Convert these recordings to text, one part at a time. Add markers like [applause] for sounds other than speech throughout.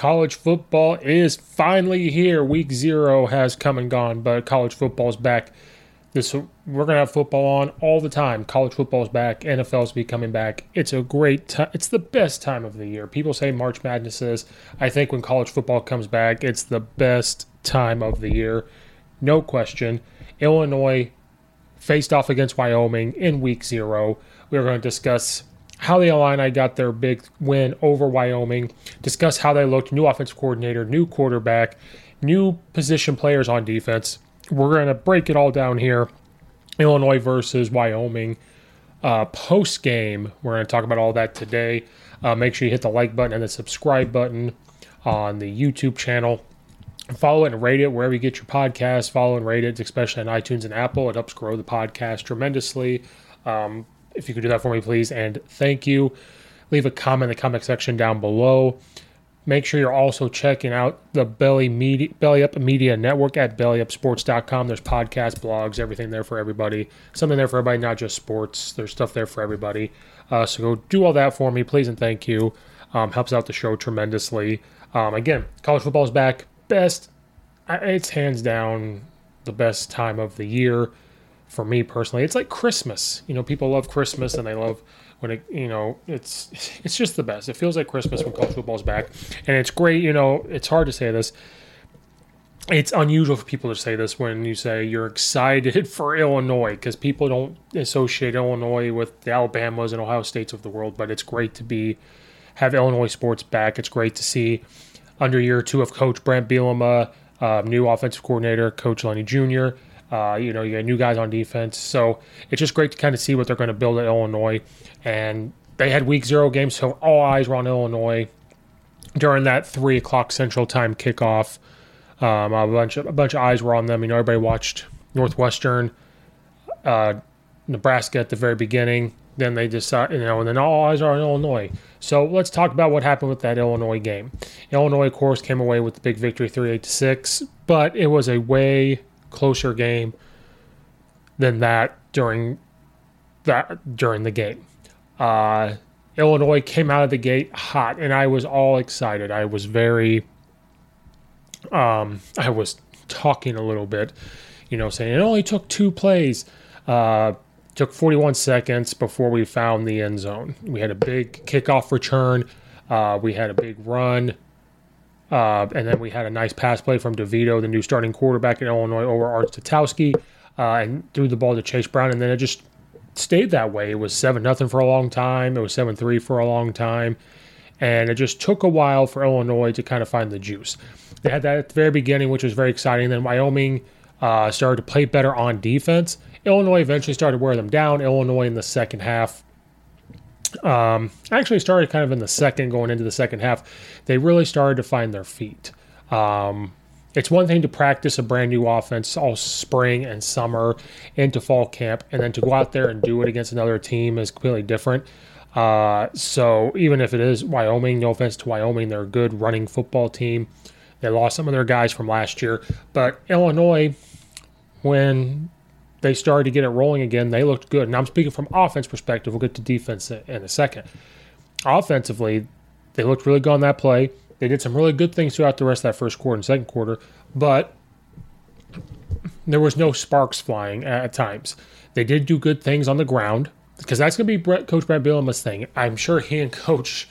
College football is finally here. Week zero has come and gone, but college football is back. This we're gonna have football on all the time. College football is back. NFL's be coming back. It's a great time. It's the best time of the year. People say March Madness is. I think when college football comes back, it's the best time of the year, no question. Illinois faced off against Wyoming in Week Zero. We're going to discuss how the Illini got their big win over Wyoming, discuss how they looked, new offensive coordinator, new quarterback, new position players on defense. We're going to break it all down here. Illinois versus Wyoming uh, post game. We're going to talk about all that today. Uh, make sure you hit the like button and the subscribe button on the YouTube channel. Follow it and rate it wherever you get your podcast. Follow and rate it, especially on iTunes and Apple. It helps grow the podcast tremendously. Um, if you could do that for me, please. And thank you. Leave a comment in the comment section down below. Make sure you're also checking out the Belly Media, Belly Up Media Network at bellyupsports.com. There's podcasts, blogs, everything there for everybody. Something there for everybody, not just sports. There's stuff there for everybody. Uh, so go do all that for me, please, and thank you. Um, helps out the show tremendously. Um, again, college football is back. Best, it's hands down the best time of the year for me personally. It's like Christmas. You know, people love Christmas and they love when it, you know, it's it's just the best. It feels like Christmas when college football's back, and it's great. You know, it's hard to say this. It's unusual for people to say this when you say you're excited [laughs] for Illinois because people don't associate Illinois with the Alabamas and Ohio States of the world. But it's great to be have Illinois sports back. It's great to see under year two of Coach Brent Bielema, uh, new offensive coordinator Coach Lunney Jr. Uh, you know, you got new guys on defense. So it's just great to kind of see what they're going to build at Illinois. And they had week zero games, so all eyes were on Illinois during that three o'clock Central Time kickoff. Um, a bunch of a bunch of eyes were on them. You know, everybody watched Northwestern, uh, Nebraska at the very beginning. then they decide, you know, and then all eyes are on Illinois. So let's talk about what happened with that Illinois game. Illinois, of course, came away with the big victory, three-eight to six, but it was a way closer game than that during that during the game. Uh, Illinois came out of the gate hot, and I was all excited. I was very, um, I was talking a little bit, you know, saying it only took two plays. Uh, took 41 seconds before we found the end zone. We had a big kickoff return. Uh, we had a big run. Uh, and then we had a nice pass play from DeVito, the new starting quarterback in Illinois, over Art Sitkowski, uh, and threw the ball to Chase Brown. And then it just stayed that way. It was 7 nothing for a long time. It was 7 3 for a long time. And it just took a while for Illinois to kind of find the juice. They had that at the very beginning, which was very exciting. Then Wyoming uh, started to play better on defense. Illinois eventually started wearing them down. Illinois in the second half um, actually started kind of in the second, going into the second half. They really started to find their feet. Um, it's one thing to practice a brand new offense all spring and summer into fall camp, and then to go out there and do it against another team is completely different. Uh, so even if it is Wyoming, no offense to Wyoming, they're a good running football team. They lost some of their guys from last year, but Illinois, when they started to get it rolling again. They looked good. And I'm speaking from offense perspective. We'll get to defense in a second. Offensively, they looked really good on that play. They did some really good things throughout the rest of that first quarter and second quarter, but there was no sparks flying at times. They did do good things on the ground because that's going to be Brett, Coach Brett Bielema's thing. I'm sure he and Coach,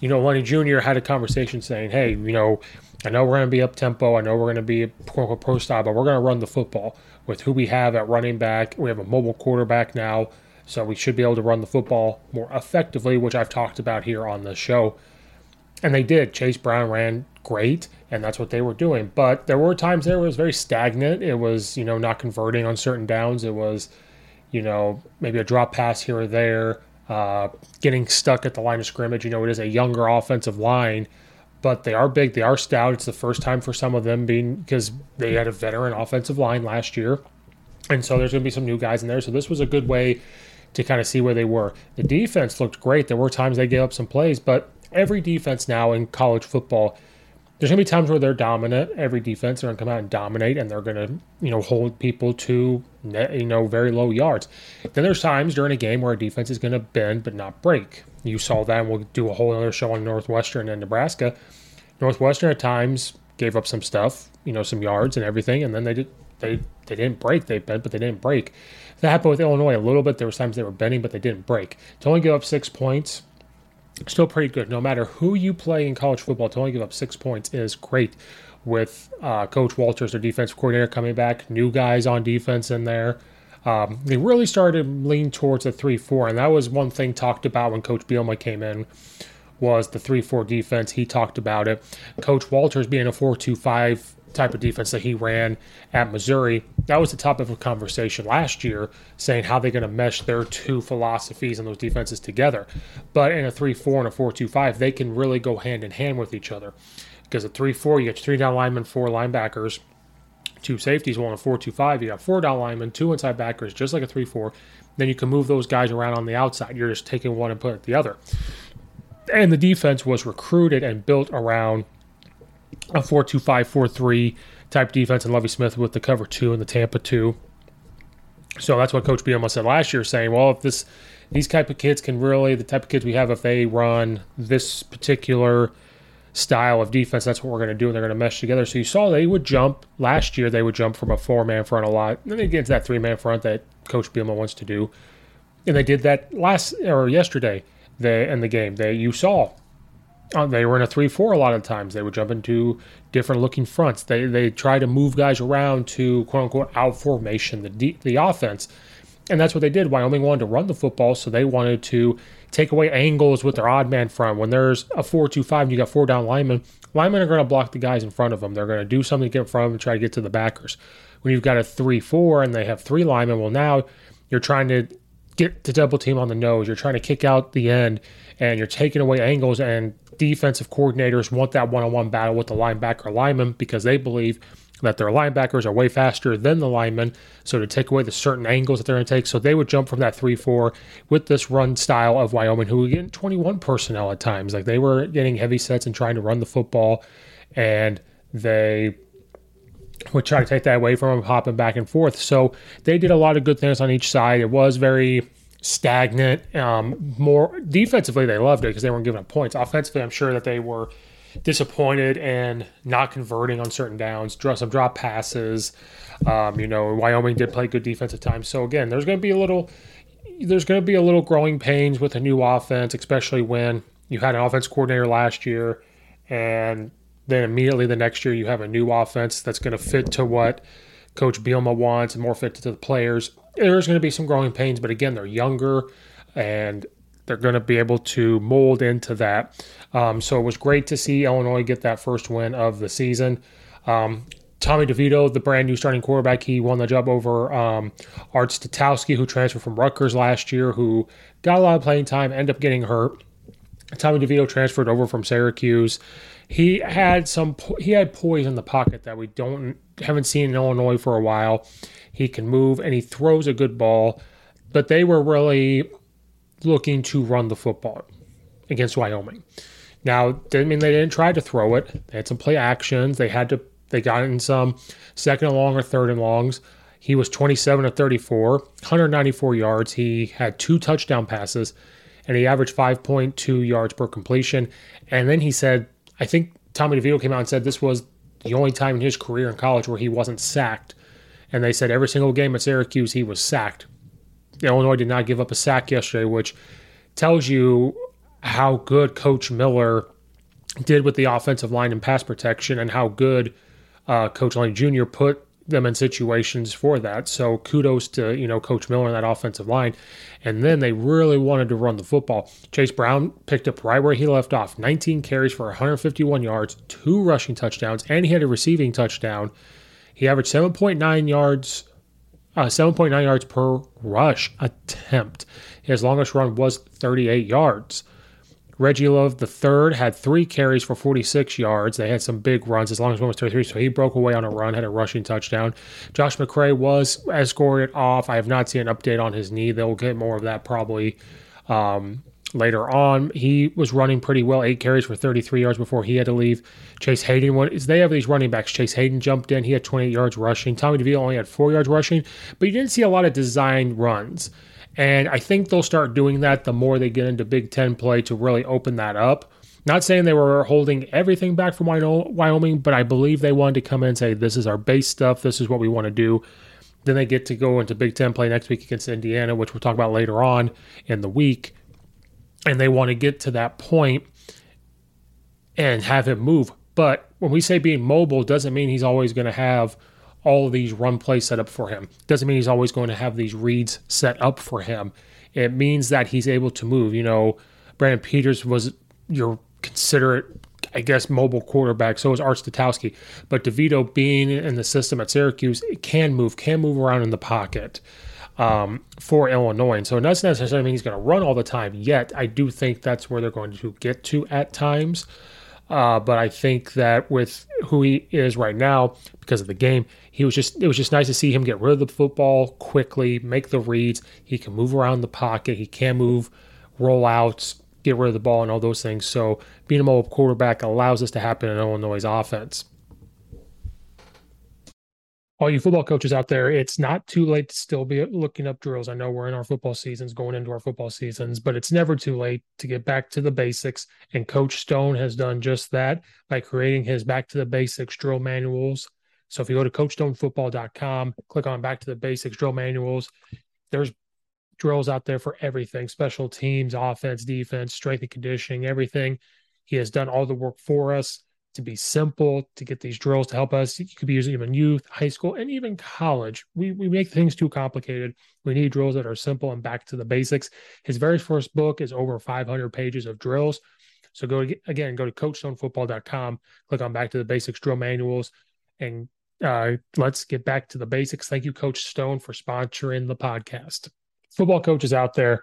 you know, Lunney Jr. had a conversation saying, "Hey, you know, I know we're going to be up tempo. I know we're going to be pro, pro style, but we're going to run the football with who we have at running back. We have a mobile quarterback now, so we should be able to run the football more effectively, which I've talked about here on the show. And they did. Chase Brown ran great, and that's what they were doing. But there were times there it was very stagnant. It was, you know, not converting on certain downs. It was, you know, maybe a drop pass here or there, uh, getting stuck at the line of scrimmage. You know, it is a younger offensive line but they are big. They are stout. It's the first time for some of them being because they had a veteran offensive line last year. And so there's going to be some new guys in there. So this was a good way to kind of see where they were. The defense looked great. There were times they gave up some plays, but every defense now in college football, there's to be times where they're dominant. Every defense, they're to come out and dominate, and they're to, you know, hold people to, you know, very low yards. Then there's times during a game where a defense is to bend but not break. You saw that, and we'll do a whole other show on Northwestern and Nebraska. Northwestern at times gave up some stuff, you know, some yards and everything, and then they did they they didn't break. They bent, but they didn't break. That happened with Illinois a little bit. There was times they were bending, but they didn't break. To only give up six points, still pretty good. No matter who you play in college football, to only give up six points is great. With uh, Coach Walters, their defensive coordinator, coming back, new guys on defense in there. Um, they really started to lean towards a 3 4, and that was one thing talked about when Coach Bielema came in was the 3 4 defense. He talked about it. Coach Walters being a 4 2 5 type of defense that he ran at Missouri. That was the topic of conversation last year, saying how they're going to mesh their two philosophies and those defenses together. But in a 3 4 and a 4 2 5, they can really go hand in hand with each other. Because a 3 4, you get three down linemen, four linebackers two safeties, one a four two five. You got four down linemen, two inside backers, just like a three four. Then you can move those guys around on the outside. You're just taking one and putting the other. And the defense was recruited and built around a four two five four three type defense, and Lovie Smith with the cover two and the Tampa two. So that's what Coach Bielema said last year, saying, "Well, if this these type of kids can really the type of kids we have, if they run this particular." style of defense, that's what we're going to do. And they're going to mesh together. So you saw they would jump last year. They would jump from a four man front a lot. And they get into that three man front that Coach Bielema wants to do. And they did that last or yesterday. They in the game. They you saw uh, they were in a three four a lot of times. They would jump into different looking fronts. They they try to move guys around to quote unquote out formation the the offense. And that's what they did. Wyoming wanted to run the football, so they wanted to take away angles with their odd man front. When there's a four-two-five, and you got four down linemen, linemen are going to block the guys in front of them. They're going to do something to get in front of them and try to get to the backers. When you've got a 3 4 and they have three linemen, well, now you're trying to get the double team on the nose. You're trying to kick out the end and you're taking away angles. And defensive coordinators want that one on one battle with the linebacker lineman because they believe that their linebackers are way faster than the linemen. So to take away the certain angles that they're going to take, so they would jump from that three four with this run style of Wyoming, who were getting 21 personnel at times. Like they were getting heavy sets and trying to run the football, and they would try to take that away from them, hopping back and forth. So they did a lot of good things on each side. It was very stagnant. Um, more defensively, they loved it because they weren't giving up points. Offensively, I'm sure that they were disappointed and not converting on certain downs, draw some drop passes. Um, you know, Wyoming did play good defensive time. So again, there's going to be a little, there's going to be a little growing pains with a new offense, especially when you had an offense coordinator last year, and then immediately the next year you have a new offense that's going to fit to what Coach Bielema wants and more fit to the players. There's going to be some growing pains, but again, they're younger and they're going to be able to mold into that. Um, so it was great to see Illinois get that first win of the season. Um, Tommy DeVito, the brand new starting quarterback, he won the job over um, Art Sitkowski, who transferred from Rutgers last year, who got a lot of playing time, ended up getting hurt. Tommy DeVito transferred over from Syracuse. He had some he had poise in the pocket that we don't haven't seen in Illinois for a while. He can move and he throws a good ball, but they were really looking to run the football against Wyoming. Now, didn't mean they didn't try to throw it. They had some play actions. They had to they got in some second and long or third and longs. He was 27 of 34, 194 yards. He had two touchdown passes, and he averaged 5.2 yards per completion. And then he said, I think Tommy DeVito came out and said this was the only time in his career in college where he wasn't sacked. And they said every single game at Syracuse he was sacked. Illinois did not give up a sack yesterday, which tells you how good Coach Miller did with the offensive line and pass protection, and how good uh, Coach Lane Jr. put them in situations for that. So kudos to you know Coach Miller and that offensive line. And then they really wanted to run the football. Chase Brown picked up right where he left off. 19 carries for 151 yards, two rushing touchdowns, and he had a receiving touchdown. He averaged 7.9 yards uh, 7.9 yards per rush attempt. His longest run was 38 yards. Reggie Love the third had three carries for 46 yards. They had some big runs. As long as one was 33, so he broke away on a run, had a rushing touchdown. Josh McCray was escorted off. I have not seen an update on his knee. They'll get more of that probably um, later on. He was running pretty well, eight carries for 33 yards before he had to leave. Chase Hayden, is they have these running backs. Chase Hayden jumped in, he had 28 yards rushing. Tommy DeVito only had four yards rushing, but you didn't see a lot of design runs. And I think they'll start doing that the more they get into Big Ten play to really open that up. Not saying they were holding everything back from Wyoming, but I believe they wanted to come in and say, this is our base stuff, this is what we want to do. Then they get to go into Big Ten play next week against Indiana, which we'll talk about later on in the week and they want to get to that point and have him move. But when we say being mobile, doesn't mean he's always going to have all of these run plays set up for him. Doesn't mean he's always going to have these reads set up for him. It means that he's able to move. You know, Brandon Peters was your considerate, I guess, mobile quarterback. So is Art Sitkowski. But DeVito being in the system at Syracuse can move, can move around in the pocket um, for Illinois. And so it doesn't necessarily mean he's going to run all the time yet. I do think that's where they're going to get to at times. Uh, but I think that with who he is right now, because of the game, he was just it was just nice to see him get rid of the football quickly, make the reads. He can move around the pocket. He can move rollouts, get rid of the ball, and all those things. So being a mobile quarterback allows this to happen in Illinois' offense all you football coaches out there, it's not too late to still be looking up drills. I know we're in our football seasons, going into our football seasons, but it's never too late to get back to the basics. And Coach Stone has done just that by creating his Back to the Basics drill manuals. So if you go to CoachStoneFootball.com, click on Back to the Basics drill manuals, there's drills out there for everything special teams, offense, defense, strength and conditioning, everything. He has done all the work for us to be simple, to get these drills to help us. You could be using even youth, high school, and even college. We, we make things too complicated. We need drills that are simple and back to the basics. His very first book is over 500 pages of drills. So go again, go to coachstonefootball.com, click on back to the basics drill manuals, and uh, let's get back to the basics. Thank you, Coach Stone, for sponsoring the podcast. Football coaches out there,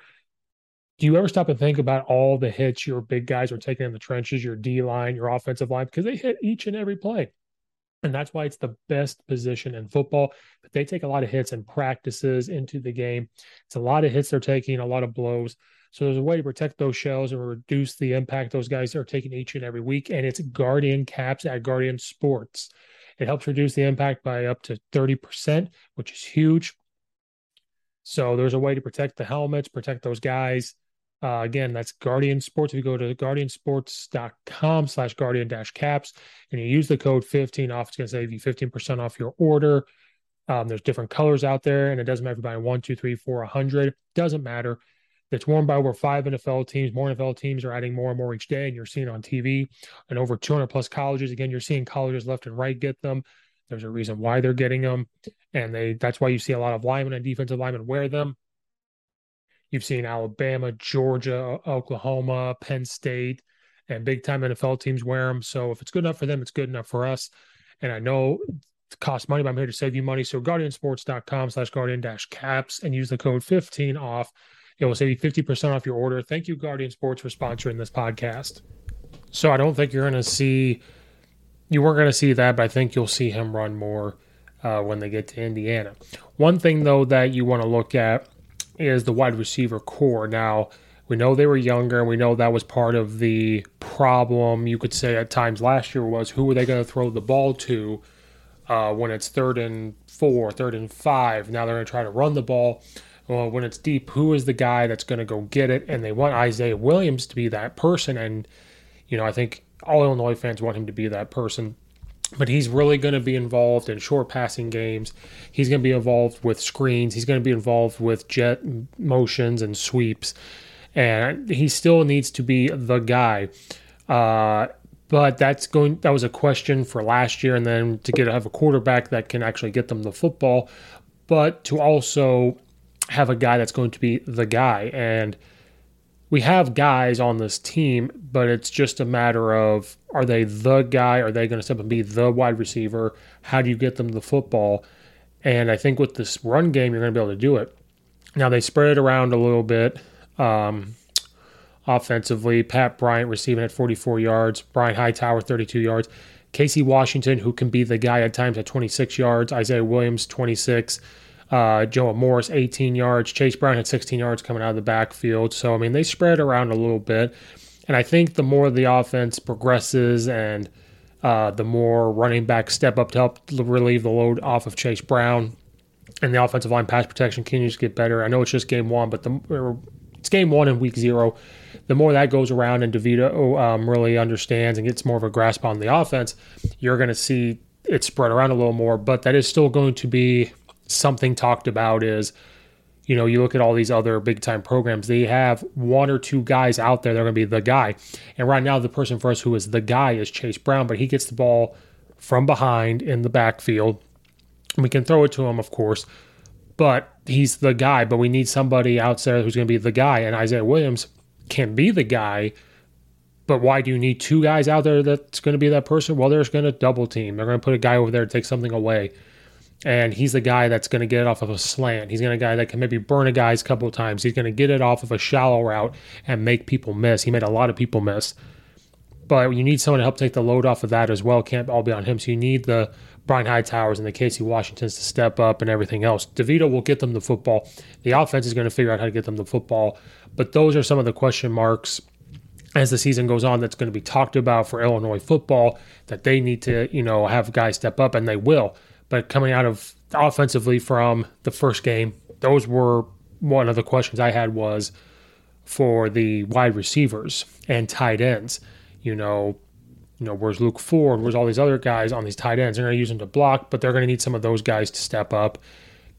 do you ever stop and think about all the hits your big guys are taking in the trenches, your D line, your offensive line, because they hit each and every play. And that's why it's the best position in football. But they take a lot of hits and practices into the game. It's a lot of hits they're taking, a lot of blows. So there's a way to protect those shells and reduce the impact those guys are taking each and every week. And it's Guardian Caps at Guardian Sports. It helps reduce the impact by up to 30%, which is huge. So there's a way to protect the helmets, protect those guys. Uh, again, that's Guardian Sports. If you go to guardiansports.com slash guardian dash caps and you use the code 15 off, it's going to save you 15% off your order. Um, there's different colors out there, and it doesn't matter if you're buying one, two, three, four, a hundred. Doesn't matter. It's worn by over five NFL teams. More NFL teams are adding more and more each day, and you're seeing on TV. And over 200 plus colleges. Again, you're seeing colleges left and right get them. There's a reason why they're getting them, and they that's why you see a lot of linemen and defensive linemen wear them. You've seen Alabama, Georgia, Oklahoma, Penn State, and big time NFL teams wear them. So if it's good enough for them, it's good enough for us. And I know it costs money, but I'm here to save you money. So guardiansports.com slash guardian dash caps and use the code 15 off. It will save you 50% off your order. Thank you, Guardian Sports, for sponsoring this podcast. So I don't think you're going to see, you weren't going to see that, but I think you'll see him run more uh, when they get to Indiana. One thing, though, that you want to look at is the wide receiver core. Now, we know they were younger, and we know that was part of the problem, you could say, at times last year was who were they going to throw the ball to uh, when it's third and four, third and five. Now they're going to try to run the ball. Well, when it's deep, who is the guy that's going to go get it? And they want Isaiah Williams to be that person. And, you know, I think all Illinois fans want him to be that person but he's really going to be involved in short passing games. He's going to be involved with screens. He's going to be involved with jet motions and sweeps. And he still needs to be the guy. Uh, but that's going. That was a question for last year, and then to get to have a quarterback that can actually get them the football, but to also have a guy that's going to be the guy. And we have guys on this team, but it's just a matter of are they the guy? Are they going to step and be the wide receiver? How do you get them the football? And I think with this run game, you're going to be able to do it. Now, they spread it around a little bit um, offensively. Pat Bryant receiving at 44 yards, Brian Hightower, 32 yards. Casey Washington, who can be the guy at times at 26 yards, Isaiah Williams, 26. Uh, Joe Morris, 18 yards. Chase Brown had 16 yards coming out of the backfield. So, I mean, they spread around a little bit. And I think the more the offense progresses and uh, the more running backs step up to help relieve the load off of Chase Brown, and the offensive line pass protection continues to get better. I know it's just game one, but the it's game one in week zero. The more that goes around and DeVito um, really understands and gets more of a grasp on the offense, you're going to see it spread around a little more. But that is still going to be something talked about is, you know, you look at all these other big time programs, they have one or two guys out there that are going to be the guy. And right now, the person for us who is the guy is Chase Brown, but he gets the ball from behind in the backfield. We can throw it to him, of course, but he's the guy. But we need somebody out there who's going to be the guy. And Isaiah Williams can be the guy. But why do you need two guys out there that's going to be that person? Well, there's going to double team. They're going to put a guy over there to take something away and he's the guy that's going to get it off of a slant. He's going to guy that can maybe burn a guys couple of times. He's going to get it off of a shallow route and make people miss. He made a lot of people miss. But you need someone to help take the load off of that as well. Can't all be on him. So you need the Brian Hightowers and the Casey Washingtons to step up and everything else. DeVito will get them the football. The offense is going to figure out how to get them the football. But those are some of the question marks as the season goes on that's going to be talked about for Illinois football that they need to, you know, have guys step up and they will. But coming out of offensively from the first game, those were one of the questions I had was for the wide receivers and tight ends. You know, you know, where's Luke Ford? Where's all these other guys on these tight ends? They're going to use them to block, but they're going to need some of those guys to step up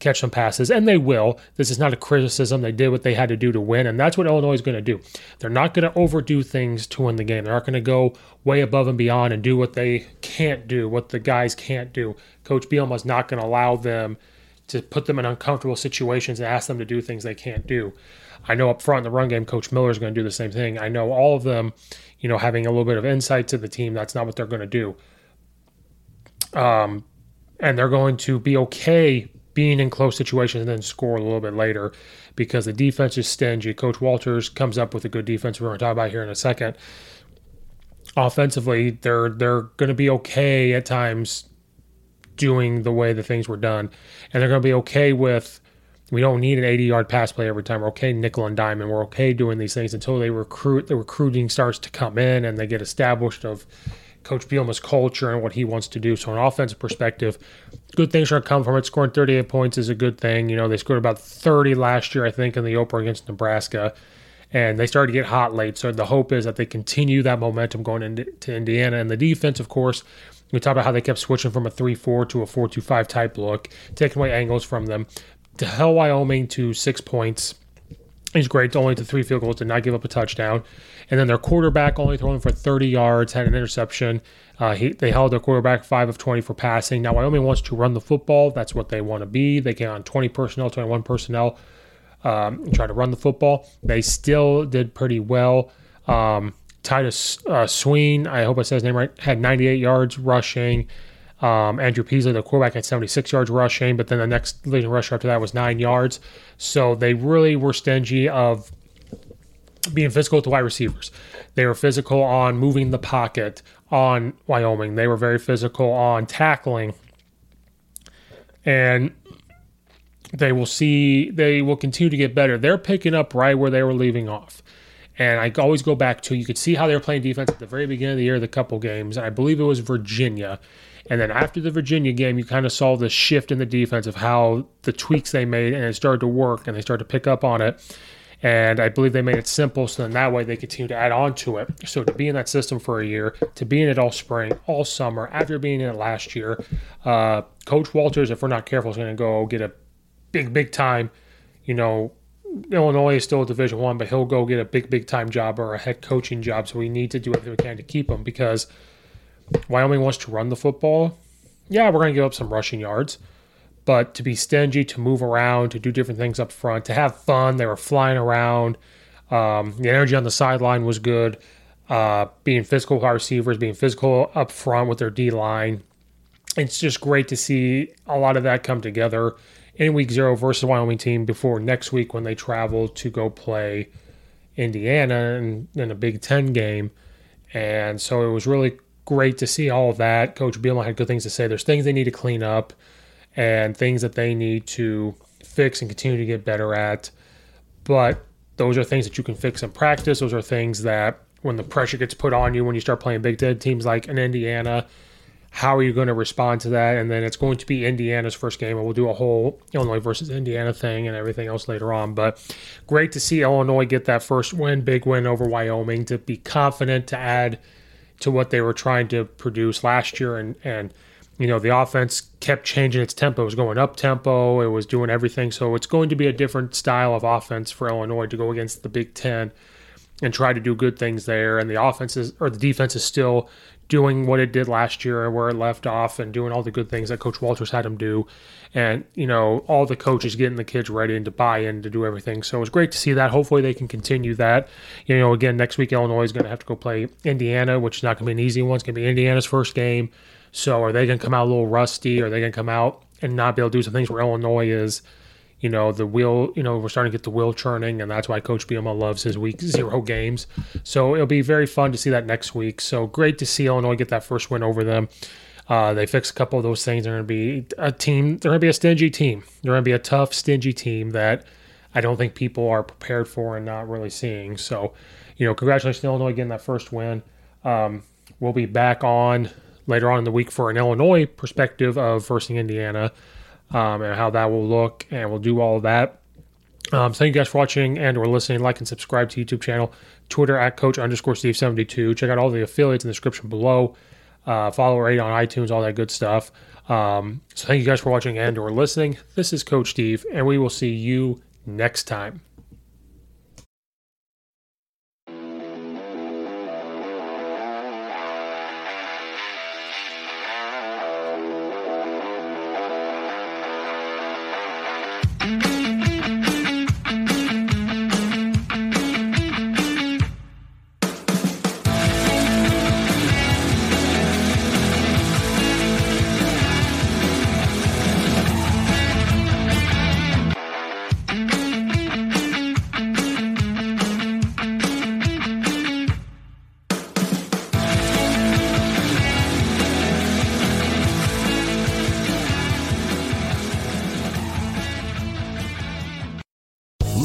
catch some passes, and they will. This is not a criticism. They did what they had to do to win, and that's what Illinois is going to do. They're not going to overdo things to win the game. They're not going to go way above and beyond and do what they can't do, what the guys can't do. Coach Bielema is not going to allow them to put them in uncomfortable situations and ask them to do things they can't do. I know up front in the run game, Coach Miller is going to do the same thing. I know all of them, you know, having a little bit of insight to the team. That's not what they're going to do. Um, and they're going to be okay being in close situations and then score a little bit later because the defense is stingy. Coach Walters comes up with a good defense we're going to talk about here in a second. Offensively, they're they're going to be okay at times doing the way the things were done. And they're going to be okay with we don't need an 80 yard pass play every time. We're okay nickel and diamond. We're okay doing these things until they recruit. The recruiting starts to come in and they get established of Coach Bielema's culture and what he wants to do. So, an offensive perspective, good things are going to come from it. Scoring 38 points is a good thing. You know, they scored about 30 last year, I think, in the opener against Nebraska, and they started to get hot late. So, the hope is that they continue that momentum going into Indiana. And the defense, of course, we talked about how they kept switching from a 3 4 to a 4 2 5 type look, taking away angles from them to hell Wyoming to six points. He's great, only to three field goals, did not give up a touchdown. And then their quarterback only throwing for 30 yards, had an interception. Uh, he, they held their quarterback 5 of 20 for passing. Now, Wyoming wants to run the football. That's what they want to be. They get on 20 personnel, 21 personnel, um, and try to run the football. They still did pretty well. Um, Titus uh, Swen, I hope I said his name right, had 98 yards rushing. Um, Andrew Peasley, the quarterback, had 76 yards rushing, but then the next leading rusher after that was nine yards. So they really were stingy of being physical with the wide receivers. They were physical on moving the pocket on Wyoming. They were very physical on tackling. And they will see, they will continue to get better. They're picking up right where they were leaving off. And I always go back to you could see how they were playing defense at the very beginning of the year, the couple games. I believe it was Virginia and then after the Virginia game, you kind of saw the shift in the defense of how the tweaks they made and it started to work and they started to pick up on it. And I believe they made it simple so then that way they continue to add on to it. So to be in that system for a year, to be in it all spring, all summer, after being in it last year, uh, Coach Walters, if we're not careful, is going to go get a big, big time, you know, Illinois is still a Division One, but he'll go get a big, big time job or a head coaching job. So we need to do everything we can to keep him because – Wyoming wants to run the football. Yeah, we're going to give up some rushing yards, but to be stingy, to move around, to do different things up front, to have fun. They were flying around. Um, the energy on the sideline was good. Uh, being physical with our receivers, being physical up front with their D line. It's just great to see a lot of that come together in week zero versus Wyoming team before next week when they travel to go play Indiana in, in a Big Ten game. And so it was really great to see all of that. Coach Bielema had good things to say. There's things they need to clean up and things that they need to fix and continue to get better at. But those are things that you can fix in practice. Those are things that when the pressure gets put on you when you start playing Big Ten teams like in Indiana, how are you going to respond to that? And then it's going to be Indiana's first game, and we'll do a whole Illinois versus Indiana thing and everything else later on. But great to see Illinois get that first win, big win over Wyoming, to be confident to add – to what they were trying to produce last year. And and you know the offense kept changing its tempo. It was going up tempo. It was doing everything. So it's going to be a different style of offense for illinois to go against the big ten and try to do good things there. And the offense is or the defense is still doing what it did last year where it left off and doing all the good things that coach walters had him do and you know all the coaches getting the kids ready and to buy in to do everything. So it was great to see that. Hopefully they can continue that. You know, again next week Illinois is going to have to go play Indiana, which is not going to be an easy one. It's going to be Indiana's first game. So are they going to come out a little rusty? Are they going to come out and not be able to do some things where Illinois is? You know, the wheel, you know, we're starting to get the wheel churning, and that's why Coach Bielema loves his week zero games. So it'll be very fun to see that next week. So great to see Illinois get that first win over them. Uh, they fix a couple of those things. They're going to be a team. They're going to be a stingy team. They're going to be a tough, stingy team that I don't think people are prepared for and not really seeing. So, you know, congratulations Illinois getting that first win. Um, we'll be back on later on in the week for an Illinois perspective of versing Indiana um, and how that will look, and we'll do all of that. Um, thank you guys for watching and or listening. Like and subscribe to YouTube channel, Twitter at Coach underscore Steve seventy two. Check out all the affiliates in the description below uh, follow rate on iTunes, all that good stuff. Um, so thank you guys for watching and or listening. This is Coach Steve, and we will see you next time.